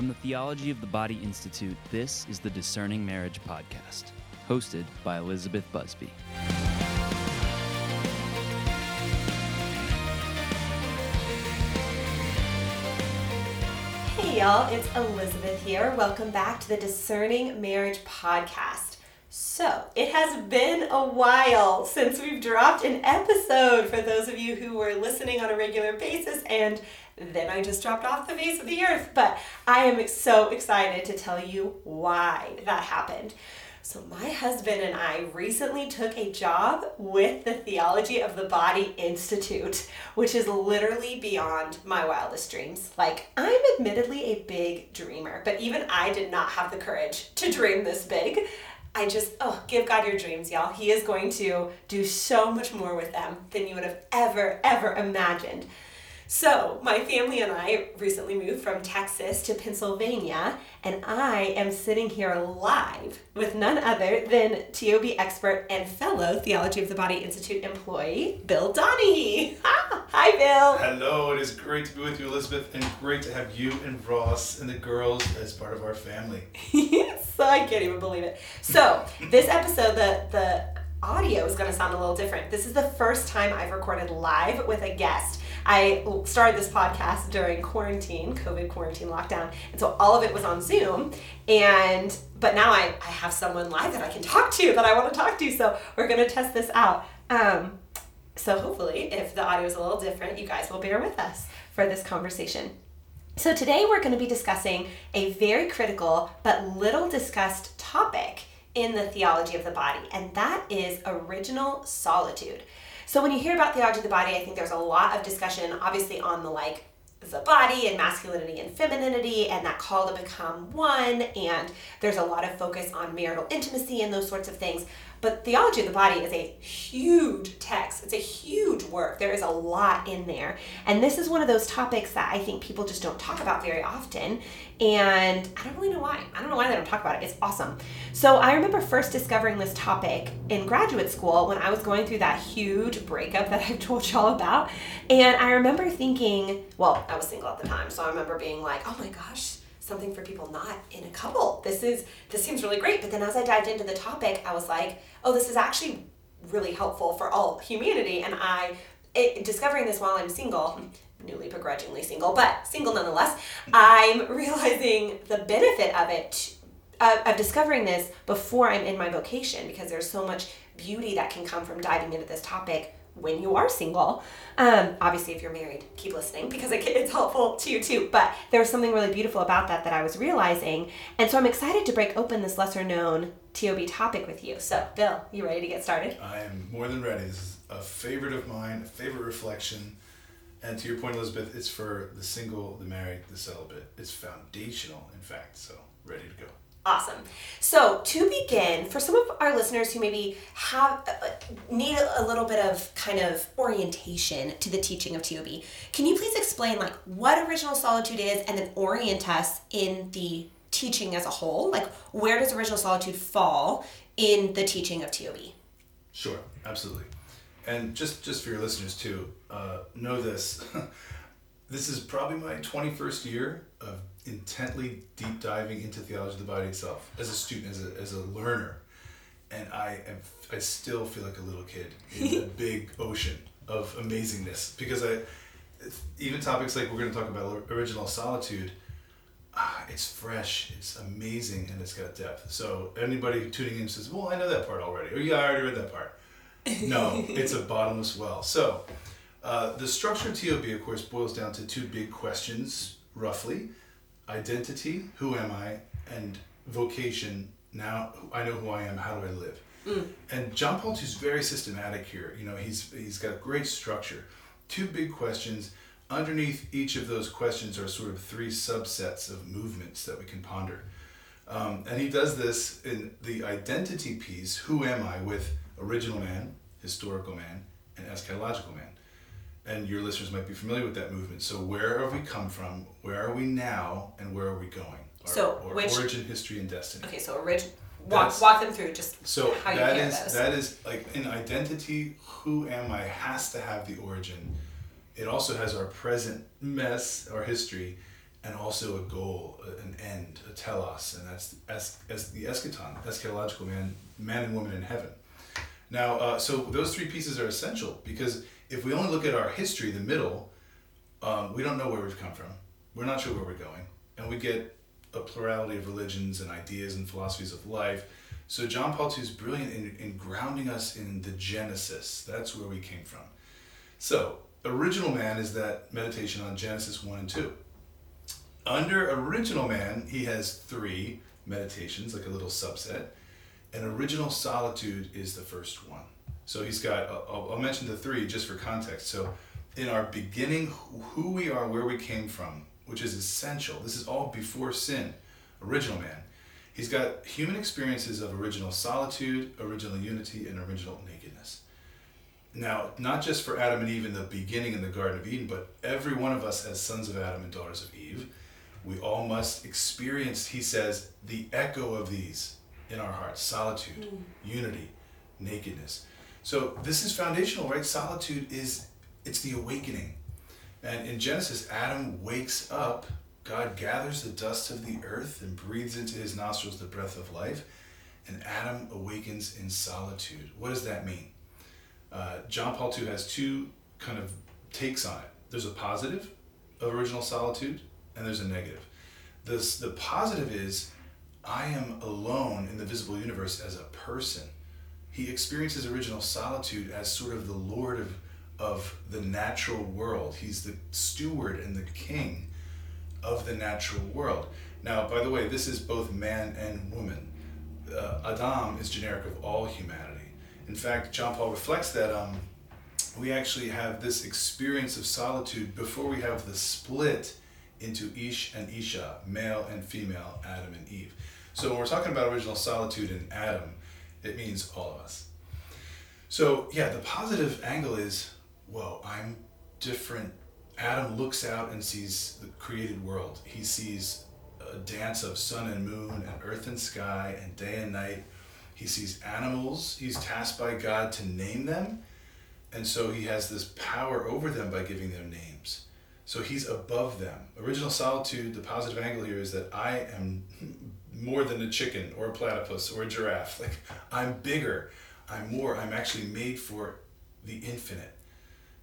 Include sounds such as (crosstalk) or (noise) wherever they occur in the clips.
From the Theology of the Body Institute, this is the Discerning Marriage Podcast, hosted by Elizabeth Busby. Hey y'all, it's Elizabeth here. Welcome back to the Discerning Marriage Podcast. So, it has been a while since we've dropped an episode for those of you who were listening on a regular basis, and then I just dropped off the face of the earth. But I am so excited to tell you why that happened. So, my husband and I recently took a job with the Theology of the Body Institute, which is literally beyond my wildest dreams. Like, I'm admittedly a big dreamer, but even I did not have the courage to dream this big. I just, oh, give God your dreams, y'all. He is going to do so much more with them than you would have ever, ever imagined. So, my family and I recently moved from Texas to Pennsylvania, and I am sitting here live with none other than TOB expert and fellow Theology of the Body Institute employee, Bill Donaghy. (laughs) Hi, Bill. Hello, it is great to be with you, Elizabeth, and great to have you and Ross and the girls as part of our family. (laughs) so, I can't even believe it. So, (laughs) this episode, the, the audio is going to sound a little different. This is the first time I've recorded live with a guest. I started this podcast during quarantine, COVID quarantine lockdown, and so all of it was on Zoom. And but now I, I have someone live that I can talk to that I want to talk to. So we're gonna test this out. Um, so hopefully, if the audio is a little different, you guys will bear with us for this conversation. So today we're going to be discussing a very critical but little discussed topic in the theology of the body, and that is original solitude. So when you hear about theology of the body, I think there's a lot of discussion, obviously, on the like the body and masculinity and femininity and that call to become one. And there's a lot of focus on marital intimacy and those sorts of things. But theology of the body is a huge text. It's a huge work. There is a lot in there. And this is one of those topics that I think people just don't talk about very often. And I don't really know why. I don't know why they don't talk about it. It's awesome. So I remember first discovering this topic in graduate school when I was going through that huge breakup that (laughs) I've told y'all about. And I remember thinking, well, I was single at the time. So I remember being like, oh my gosh, something for people not in a couple. This is this seems really great. But then as I dived into the topic, I was like, oh, this is actually really helpful for all humanity. And I it, discovering this while I'm single, newly begrudgingly single, but single nonetheless, I'm (laughs) realizing the benefit of it. Uh, of discovering this before I'm in my vocation because there's so much beauty that can come from diving into this topic when you are single. Um, obviously, if you're married, keep listening because it, it's helpful to you too. But there was something really beautiful about that that I was realizing. And so I'm excited to break open this lesser known TOB topic with you. So, Bill, you ready to get started? I am more than ready. This is a favorite of mine, a favorite reflection. And to your point, Elizabeth, it's for the single, the married, the celibate. It's foundational, in fact. So, ready to go. Awesome. So to begin, for some of our listeners who maybe have uh, need a little bit of kind of orientation to the teaching of TOB, can you please explain like what original solitude is, and then orient us in the teaching as a whole? Like where does original solitude fall in the teaching of TOB? Sure, absolutely. And just just for your listeners too, uh, know this. (laughs) this is probably my twenty first year of intently deep diving into theology of the body itself as a student, as a, as a learner. And I am, I still feel like a little kid in a (laughs) big ocean of amazingness because I, even topics like we're going to talk about original solitude, ah, it's fresh, it's amazing, and it's got depth. So anybody tuning in says, "Well, I know that part already," or "Yeah, I already read that part." No, (laughs) it's a bottomless well. So uh, the structure of TOB, of course, boils down to two big questions, roughly identity, who am I, and vocation, now I know who I am, how do I live? Mm. And John Paul II is very systematic here. You know, he's he's got great structure. Two big questions. Underneath each of those questions are sort of three subsets of movements that we can ponder. Um, and he does this in the identity piece, who am I, with original man, historical man, and eschatological man and your listeners might be familiar with that movement. So where have we come from? Where are we now? And where are we going? Our, so our which, origin, history, and destiny. Okay, so origin. Walk, walk them through just so how that you is that is like an identity. Who am I? Has to have the origin. It also has our present mess, our history, and also a goal, an end, a telos, and that's as, as the eschaton, eschatological man, man and woman in heaven. Now, uh, so those three pieces are essential because if we only look at our history, the middle, um, we don't know where we've come from. We're not sure where we're going, and we get a plurality of religions and ideas and philosophies of life. So John Paul II is brilliant in, in grounding us in the Genesis. That's where we came from. So original man is that meditation on Genesis one and two. Under original man, he has three meditations, like a little subset. And original solitude is the first one. So he's got, I'll, I'll mention the three just for context. So in our beginning, who- who we are, where we came from, which is essential. This is all before sin, original man. He's got human experiences of original solitude, original unity, and original nakedness. Now, not just for Adam and Eve in the beginning in the Garden of Eden, but every one of us as sons of Adam and daughters of Eve, we all must experience, he says, the echo of these in our hearts solitude, mm. unity, nakedness. So this is foundational, right? Solitude is it's the awakening. And in Genesis, Adam wakes up, God gathers the dust of the earth and breathes into his nostrils the breath of life, and Adam awakens in solitude. What does that mean? Uh, John Paul II has two kind of takes on it. There's a positive of original solitude, and there's a negative. This, the positive is I am alone in the visible universe as a person. He experiences original solitude as sort of the Lord of, of the natural world. He's the steward and the king of the natural world. Now, by the way, this is both man and woman. Uh, Adam is generic of all humanity. In fact, John Paul reflects that um, we actually have this experience of solitude before we have the split into Ish and Isha, male and female, Adam and Eve. So when we're talking about original solitude in Adam, it means all of us. So yeah, the positive angle is, whoa, I'm different. Adam looks out and sees the created world. He sees a dance of sun and moon and earth and sky and day and night. He sees animals. He's tasked by God to name them. And so he has this power over them by giving them names. So he's above them. Original solitude, the positive angle here is that I am more than a chicken or a platypus or a giraffe. Like I'm bigger, I'm more, I'm actually made for the infinite.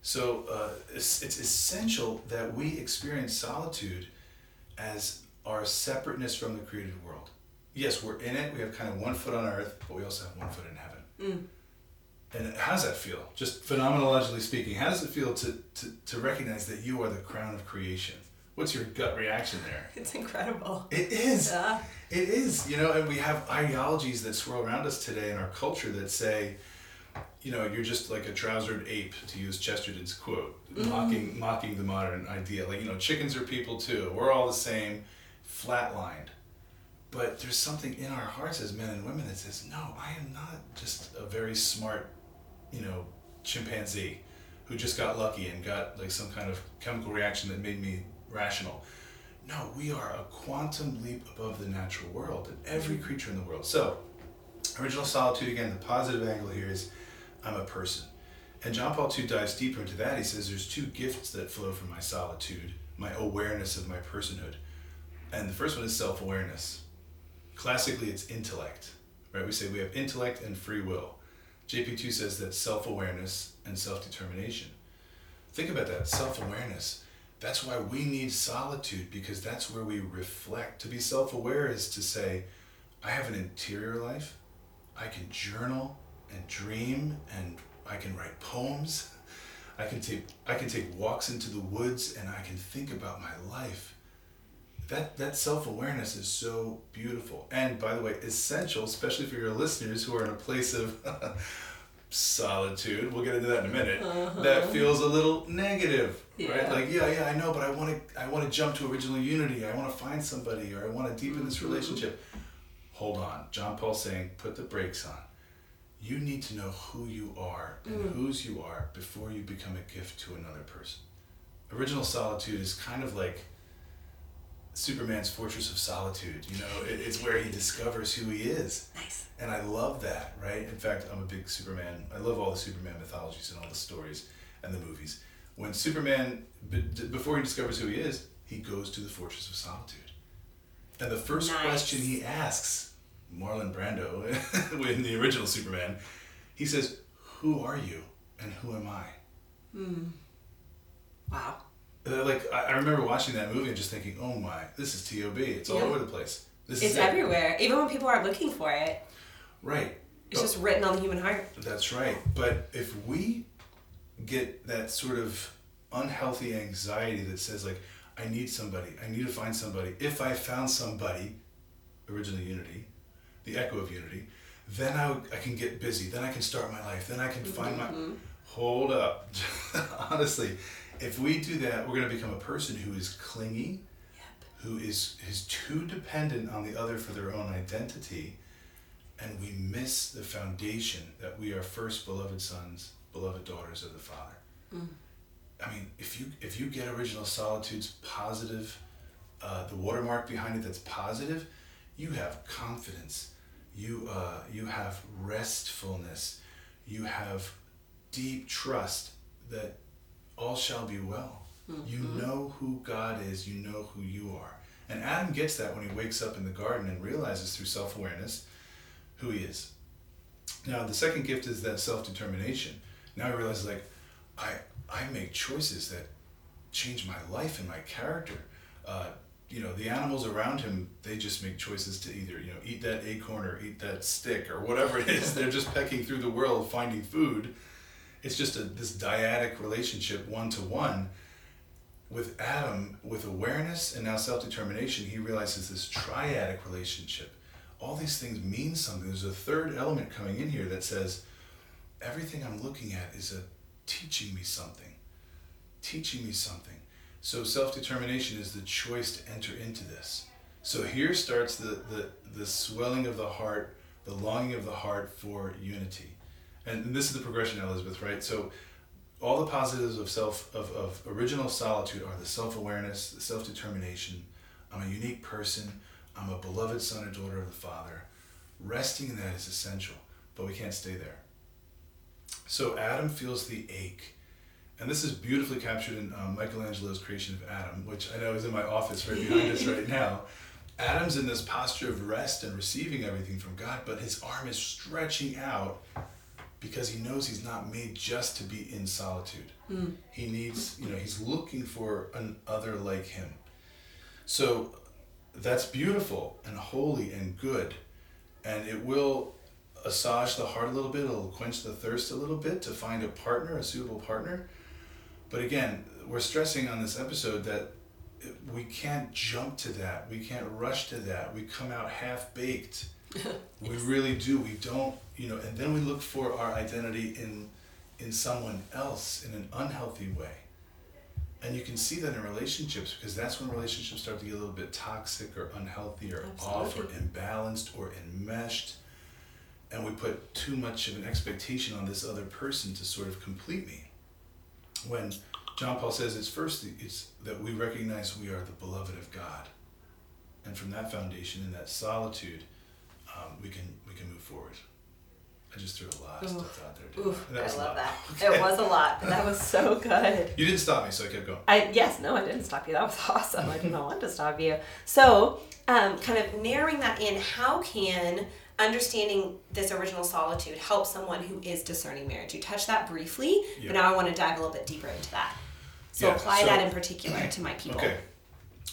So uh, it's, it's essential that we experience solitude as our separateness from the created world. Yes, we're in it, we have kind of one foot on earth, but we also have one foot in heaven. And how does that feel? Just phenomenologically speaking, how does it feel to, to, to recognize that you are the crown of creation? What's your gut reaction there? (laughs) It's incredible. It is. Yeah. It is. You know, and we have ideologies that swirl around us today in our culture that say, you know, you're just like a trousered ape, to use Chesterton's quote, mm-hmm. mocking mocking the modern idea. Like, you know, chickens are people too. We're all the same, flatlined. But there's something in our hearts as men and women that says, no, I am not just a very smart, you know, chimpanzee who just got lucky and got like some kind of chemical reaction that made me rational. No, we are a quantum leap above the natural world and every creature in the world. So, original solitude again, the positive angle here is I'm a person. And John Paul II dives deeper into that. He says there's two gifts that flow from my solitude, my awareness of my personhood. And the first one is self awareness. Classically, it's intellect, right? We say we have intellect and free will. JP2 says that self awareness and self determination. Think about that self awareness. That's why we need solitude because that's where we reflect. To be self aware is to say, I have an interior life, I can journal and dream and I can write poems. I can take I can take walks into the woods and I can think about my life. That that self-awareness is so beautiful. And by the way, essential, especially for your listeners who are in a place of (laughs) solitude. We'll get into that in a minute. Uh-huh. That feels a little negative, right? Like, yeah, yeah, I know, but I want to I want to jump to original unity. I want to find somebody or I want to deepen this mm-hmm. relationship. Hold on. John paul saying, put the brakes on you need to know who you are and mm. whose you are before you become a gift to another person. Original solitude is kind of like Superman's fortress of solitude. You know, it, it's where he discovers who he is. Nice. And I love that, right? In fact, I'm a big Superman. I love all the Superman mythologies and all the stories and the movies. When Superman, b- before he discovers who he is, he goes to the fortress of solitude. And the first Nice. question he asks Marlon Brando (laughs) in the original Superman, he says, "Who are you and who am I?" Hmm. Wow. Uh, like I, remember watching that movie and just thinking, "Oh my, this is Tob. It's all Yeah. over the place. This It's is it." everywhere. Even when people aren't looking for it, right." it's Oh, just written on the human heart. That's right. But if we get that sort of unhealthy anxiety that says like, "I need somebody. I need to find somebody. If I found somebody, original unity, the echo of unity, then I, I can get busy. Then I can start my life. Then I can find my. Hold up. (laughs) Honestly, if we do that, we're going to become a person who is clingy, who is is too dependent on the other for their own identity, and we miss the foundation that we are first beloved sons, beloved daughters of the Father. I mean, if you if you get original solitude's positive, uh, the watermark behind it that's positive, you have confidence, you uh, you have restfulness, you have deep trust that all shall be well. You know who God is, you know who you are. And Adam gets that when he wakes up in the garden and realizes through self awareness who he is. Now, the second gift is that self determination. Now he realizes, like, I, I make choices that change my life and my character. Uh, you know, the animals around him, they just make choices to either, you know, eat that acorn or eat that stick or whatever it is. (laughs) They're just pecking through the world finding food. It's just a, this dyadic relationship, one to one. With Adam, with awareness and now self determination, he realizes this triadic relationship. All these things mean something. There's a third element coming in here that says, everything I'm looking at is a teaching me something, teaching me something. So self determination is the choice to enter into this. So here starts the, the, the swelling of the heart, the longing of the heart for unity. And this is the progression, Elizabeth, right? So all the positives of self of, of original solitude are the self-awareness, the self-determination. I'm a unique person. I'm a beloved son or daughter of the Father. Resting in that is essential, but we can't stay there. So Adam feels the ache. And this is beautifully captured in um, Michelangelo's creation of Adam, which I know is in my office right behind us right now. (laughs) Adam's in this posture of rest and receiving everything from God, but his arm is stretching out because he knows he's not made just to be in solitude. Hmm. He needs, you know, he's looking for an other like him. So that's beautiful and holy and good. And it will assuage the heart a little bit, it'll quench the thirst a little bit to find a partner, a suitable partner. But again, we're stressing on this episode that we can't jump to that. We can't rush to that. We come out half baked. (laughs) We really do. We don't, you know, and then we look for our identity in in someone else in an unhealthy way. And you can see that in relationships because that's when relationships start to get a little bit toxic or unhealthy or off or imbalanced or enmeshed. And we put too much of an expectation on this other person to sort of complete me. When John Paul says it's first it's that we recognize we are the beloved of God. And from that foundation and that solitude, um, we can we can move forward. I just threw a lot of stuff out there. didn't Oof, I? I love lot. that. (laughs) It was a lot, but that was so good. You didn't stop me, so I kept going. I yes, no, I didn't stop you. That was (laughs) awesome. I did not want to stop you. So, um, kind of narrowing that in, how can understanding this original solitude help someone who is discerning marriage? You touched that briefly, Yeah. but now I want to dive a little bit deeper into that. So Yeah, apply so- that in particular to my people. Okay.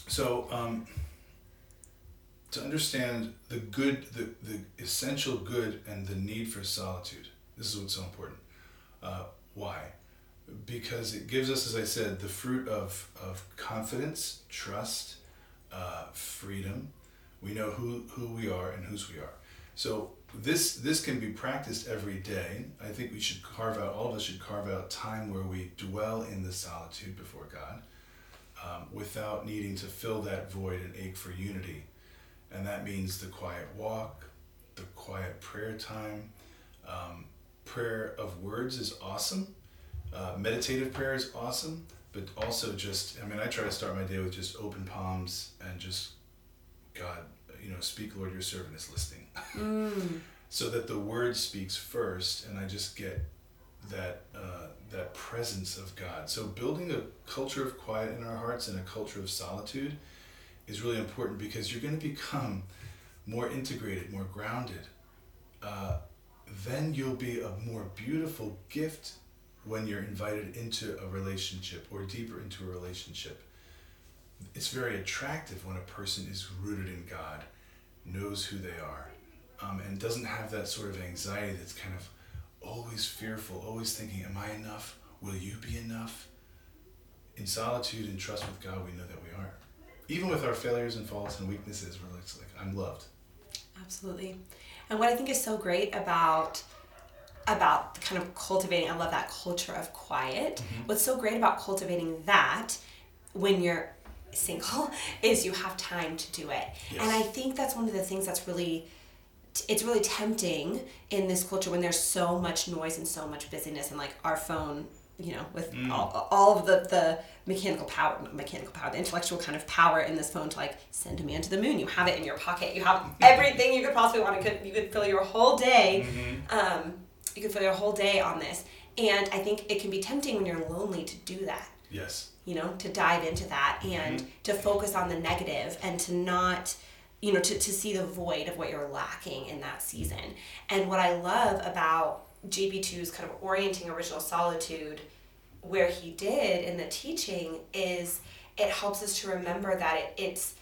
So, um, to understand the good, the, the essential good and the need for solitude, this is what's so important. Uh, why? Because it gives us, as I said, the fruit of, of confidence, trust, uh, freedom. We know who, who we are and whose we are. So this this can be practiced every day. I think we should carve out, all of us should carve out time where we dwell in the solitude before God um, without needing to fill that void and ache for unity. And that means the quiet walk, the quiet prayer time. Um, prayer of words is awesome. Uh, meditative prayer is awesome, but also just, I mean, I try to start my day with just open palms and just, God, you know, speak, Lord, your servant is listening. Mm. (laughs) so that the word speaks first, and I just get that uh, that presence of God. So building a culture of quiet in our hearts and a culture of solitude is really important because you're going to become more integrated, more grounded. Uh, then you'll be a more beautiful gift when you're invited into a relationship or deeper into a relationship. It's very attractive when a person is rooted in God, knows who they are, um, and doesn't have that sort of anxiety that's kind of always fearful, always thinking, Am I enough? Will you be enough? In solitude and trust with God, we know that we are. Even with our failures and faults and weaknesses, we're like, I'm loved. Absolutely. And what I think is so great about about kind of cultivating, I love that culture of quiet. Mm-hmm. What's so great about cultivating that when you're single (laughs) is you have time to do it. Yes. And I think that's one of the things that's really it's really tempting in this culture when there's so much noise and so much busyness and like our phone you know with mm. all, all of the the mechanical power mechanical power the intellectual kind of power in this phone to like send a man to the moon. You have it in your pocket. You have (laughs) everything you could possibly want. To could you could fill your whole day mm-hmm. um, you could fill your whole day on this. And i think it can be tempting when you're lonely to do that. Yes. You know to dive into that and mm-hmm. to focus on the negative and to not you know to, to see the void of what you're lacking in that season. And what i love about JP2's kind of orienting original solitude. Where he did in the teaching is it helps us to remember that it, it's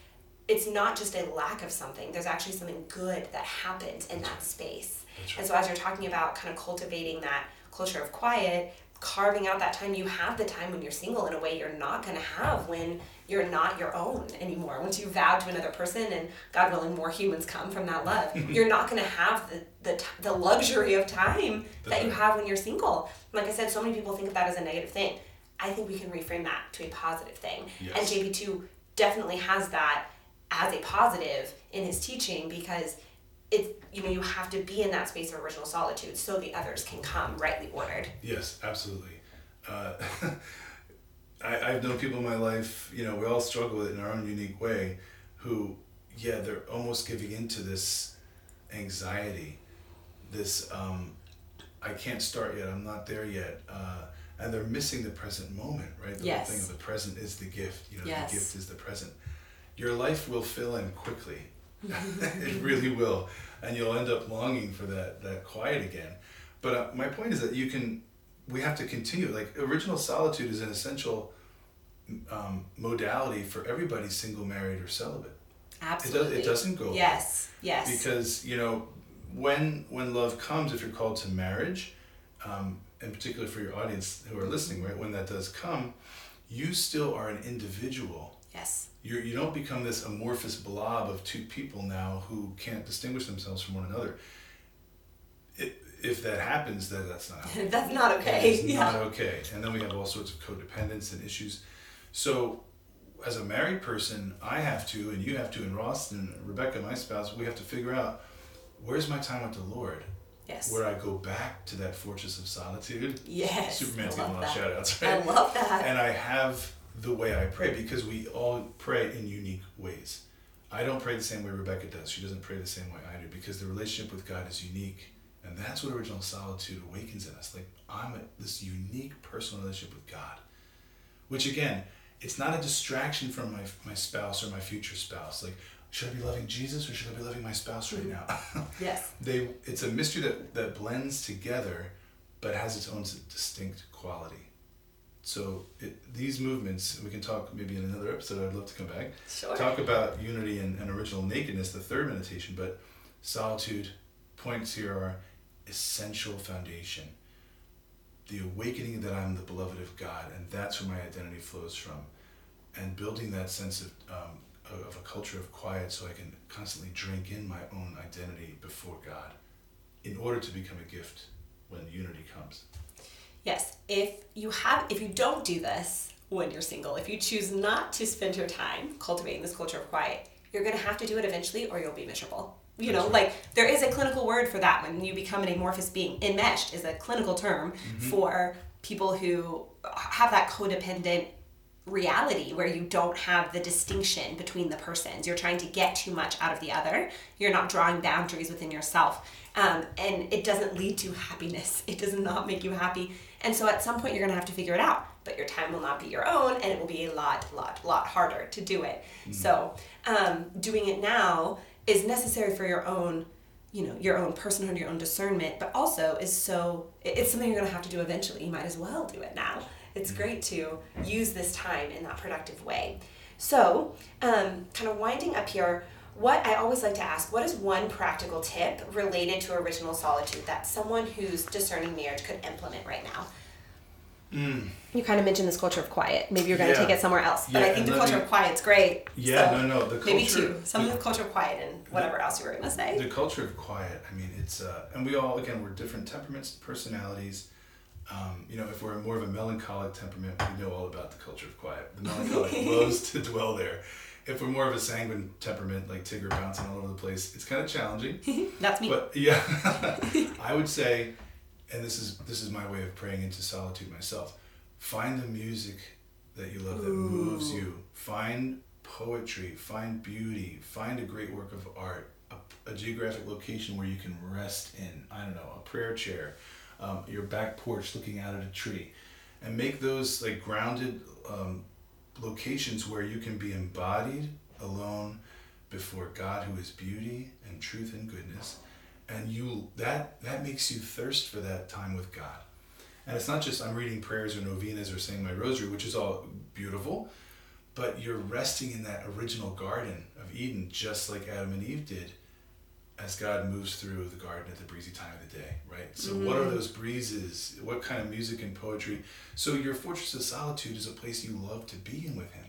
it's not just a lack of something. There's actually something good that happens in that space. And so as you're talking about kind of cultivating that culture of quiet carving out that time you have the time when you're single in a way you're not going to have when you're not your own anymore. Once you vow to another person and god willing more humans come from that love (laughs) you're not going to have the, the, the luxury of time that you have when you're single. Like i said so many people think of that as a negative thing. I think we can reframe that to a positive thing. Yes. and jp2 definitely has that as a positive in his teaching because it you know you have to be in that space of original solitude so the others can come rightly ordered yes absolutely uh, (laughs) I, i've known people in my life you know we all struggle with it in our own unique way who yeah they're almost giving into this anxiety this um, i can't start yet i'm not there yet uh, and they're missing the present moment right the yes. whole thing of the present is the gift you know yes. the gift is the present your life will fill in quickly (laughs) it really will, and you'll end up longing for that that quiet again. But uh, my point is that you can. We have to continue. Like original solitude is an essential um, modality for everybody, single, married, or celibate. Absolutely. It, does, it doesn't go. Yes. Yes. Because you know, when when love comes, if you're called to marriage, um, in particular for your audience who are listening, right, when that does come, you still are an individual. Yes you're, you don't become this amorphous blob of two people now who can't distinguish themselves from one another. It, if that happens, then that's not (laughs) that's not okay. It's yeah. not okay. And then we have all sorts of codependence and issues. So, as a married person, I have to, and you have to, and Ross and Rebecca, my spouse, we have to figure out where's my time with the Lord. Yes. Where I go back to that fortress of solitude. Yes. Superman's getting a lot of shout outs, right? I love that. And I have the way I pray because we all pray in unique ways. I don't pray the same way Rebecca does. She doesn't pray the same way I do because the relationship with God is unique. And that's what original solitude awakens in us. Like, I'm a, this unique personal relationship with God, which again, it's not a distraction from my, my spouse or my future spouse. Like, should I be loving Jesus or should I be loving my spouse right mm-hmm. now? (laughs) yes. they, it's a mystery that, that blends together but has its own distinct quality. So it, these movements, we can talk maybe in another episode. I'd love to come back. Sure. Talk about unity and, and original nakedness, the third meditation. But solitude points here are essential foundation. The awakening that I'm the beloved of God, and that's where my identity flows from. And building that sense of, um, of a culture of quiet so I can constantly drink in my own identity before God in order to become a gift when unity comes. Yes, if you have if you don't do this when you're single, if you choose not to spend your time cultivating this culture of quiet, you're going to have to do it eventually or you'll be miserable. You know, like there is a clinical word for that when you become an amorphous being. Enmeshed is a clinical term mm-hmm. for people who have that codependent reality where you don't have the distinction between the persons. You're trying to get too much out of the other. You're not drawing boundaries within yourself. Um, and it doesn't lead to happiness. It does not make you happy. And so at some point, you're going to have to figure it out. But your time will not be your own, and it will be a lot, lot, lot harder to do it. Mm-hmm. So um, doing it now is necessary for your own you know your own personhood your own discernment but also is so it's something you're going to have to do eventually you might as well do it now it's great to use this time in that productive way so um, kind of winding up here what i always like to ask what is one practical tip related to original solitude that someone who's discerning marriage could implement right now Mm. You kind of mentioned this culture of quiet. Maybe you're going to take it somewhere else, but yeah, I think the culture me, of quiet's great. Yeah, so no, no, the culture, maybe two. Some the, of the culture of quiet and whatever the, else you were going to say. The culture of quiet. I mean, it's uh, and we all again we're different temperaments, personalities. Um, you know, if we're more of a melancholic temperament, we know all about the culture of quiet. The melancholic (laughs) loves to dwell there. If we're more of a sanguine temperament, like Tigger bouncing all over the place, it's kind of challenging. (laughs) That's me. But yeah, (laughs) (laughs) I would say and this is this is my way of praying into solitude myself. Find the music that you love that Ooh. moves you. Find poetry, find beauty, find a great work of art, a, a, geographic location where you can rest in. I don't know, a prayer chair, um, your back porch looking out at a tree, and make those like grounded um, locations where you can be embodied alone before God, who is beauty and truth and goodness and you that that makes you thirst for that time with God. And it's not just I'm reading prayers or novenas or saying my rosary, which is all beautiful, but you're resting in that original garden of Eden, just like Adam and Eve did, as God moves through the garden at the breezy time of the day, right? So, mm. what are those breezes? What kind of music and poetry? So, your fortress of solitude is a place you love to be in with Him.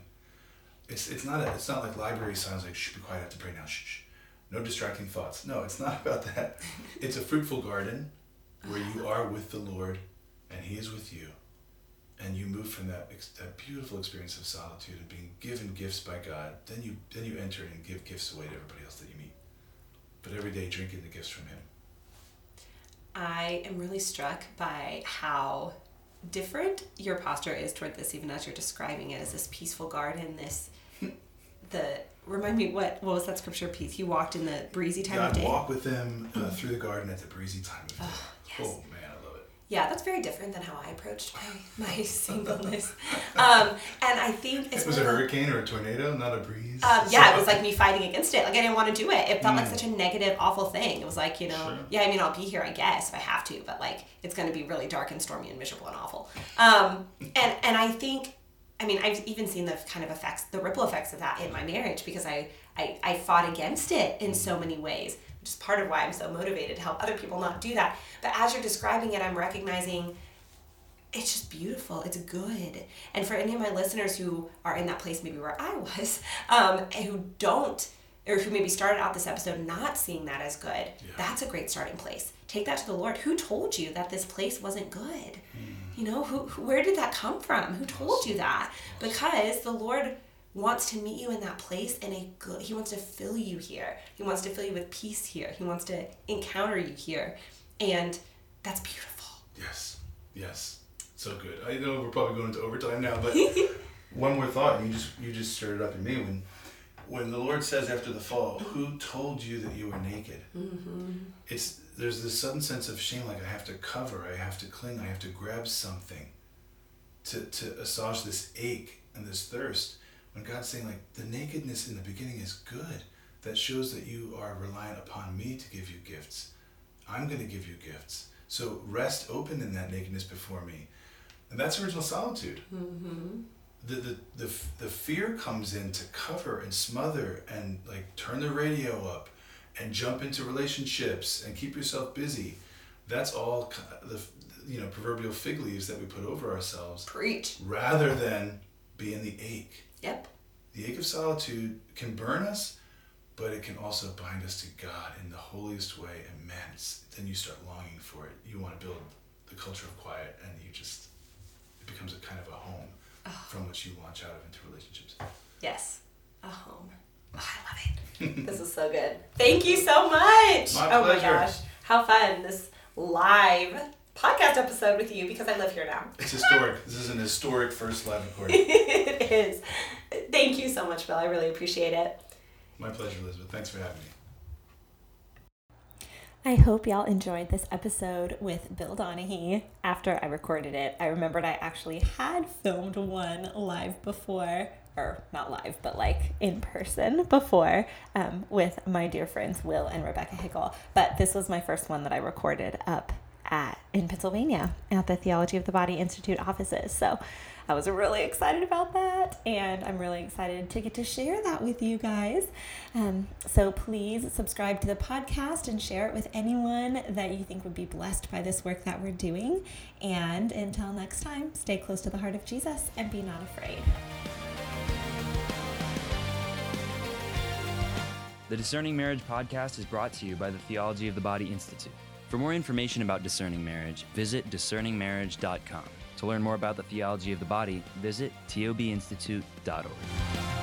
It's, it's not a, it's not like library sounds like shh, be quiet, I have to pray now. Shh, shh no distracting thoughts. No, it's not (laughs) about that. It's a fruitful garden where you are with the Lord and He is with you. And you move from that, that beautiful experience of solitude and being given gifts by God. Then you, then you enter and give gifts away to everybody else that you meet. But every day drinking the gifts from Him. I am really struck by how different your posture is toward this, even as you're describing it as this peaceful garden, this the remind me what what was that scripture piece? He walked in the breezy time God of day. walk with them uh, through the garden at the breezy time of day. Oh, yes. oh man, I love it. Yeah, that's very different than how I approached my my (laughs) singleness. um, and I think it was a hurricane or a tornado, not a breeze. Um, yeah, it was like me fighting against it. Like I didn't want to do it. It felt mm. like such a negative, awful thing. It was like you know, sure. yeah. I mean, I'll be here, I guess, if I have to, but like it's going to be really dark and stormy and miserable and awful. Um, and and I think I mean, I've even seen the kind of effects, the ripple effects of that in my marriage because I, I, I fought against it in so many ways, which is part of why I'm so motivated to help other people not do that. But as you're describing it, I'm recognizing it's just beautiful. It's good. And for any of my listeners who are in that place, maybe where I was, (laughs) um, who don't, or who maybe started out this episode not seeing that as good, yeah. that's a great starting place. Take that to the Lord. Who told you that this place wasn't good? Mm you know, who, where did that come from? Who told you that? Because the Lord wants to meet you in that place in a good he wants to fill you here. He wants to fill you with peace here. He wants to encounter you here. And that's beautiful. Yes. Yes. So good. I know we're probably going into overtime now, but (laughs) one more thought, you just you just stirred it up in me when when the Lord says after the fall, "Who told you that you were naked?" Mm-hmm. It's there's this sudden sense of shame, like I have to cover, I have to cling, I have to grab something to to assuage this ache and this thirst. When God's saying, like the nakedness in the beginning is good, that shows that you are reliant upon me to give you gifts. I'm going to give you gifts. So rest open in that nakedness before me, and that's original solitude. Mm-hmm the, the, the, the fear comes in to cover and smother and like turn the radio up and jump into relationships and keep yourself busy that's all the you know proverbial fig leaves that we put over ourselves preach rather than be in the ache yep the ache of solitude can burn us but it can also bind us to god in the holiest way and man then you start longing for it you want to build the culture of quiet and you just it becomes a kind of a home oh. from which you launch out of into relationships. Yes, a home. Oh, I love it. (laughs) this is so good. Thank you so much. My oh pleasure. my gosh, how fun this live podcast episode with you because I live here now. It's historic. this is an historic first live (laughs) recording. it is. Thank you so much, Bill. I really appreciate it. My pleasure, Elizabeth. Thanks for having me. I hope y'all enjoyed this episode with Bill Donaghy. After I recorded it, I remembered I actually had filmed one live before, or not live, but like in person before, um, with my dear friends Will and Rebecca Hickel. But this was my first one that I recorded up at in Pennsylvania at the Theology of the Body Institute offices. So I was really excited about that, and I'm really excited to get to share that with you guys. Um, so please subscribe to the podcast and share it with anyone that you think would be blessed by this work that we're doing. And until next time, stay close to the heart of Jesus and be not afraid. The Discerning Marriage podcast is brought to you by the Theology of the Body Institute. For more information about discerning marriage, visit discerningmarriage.com. To learn more about the theology of the body, visit tobinstitute.org.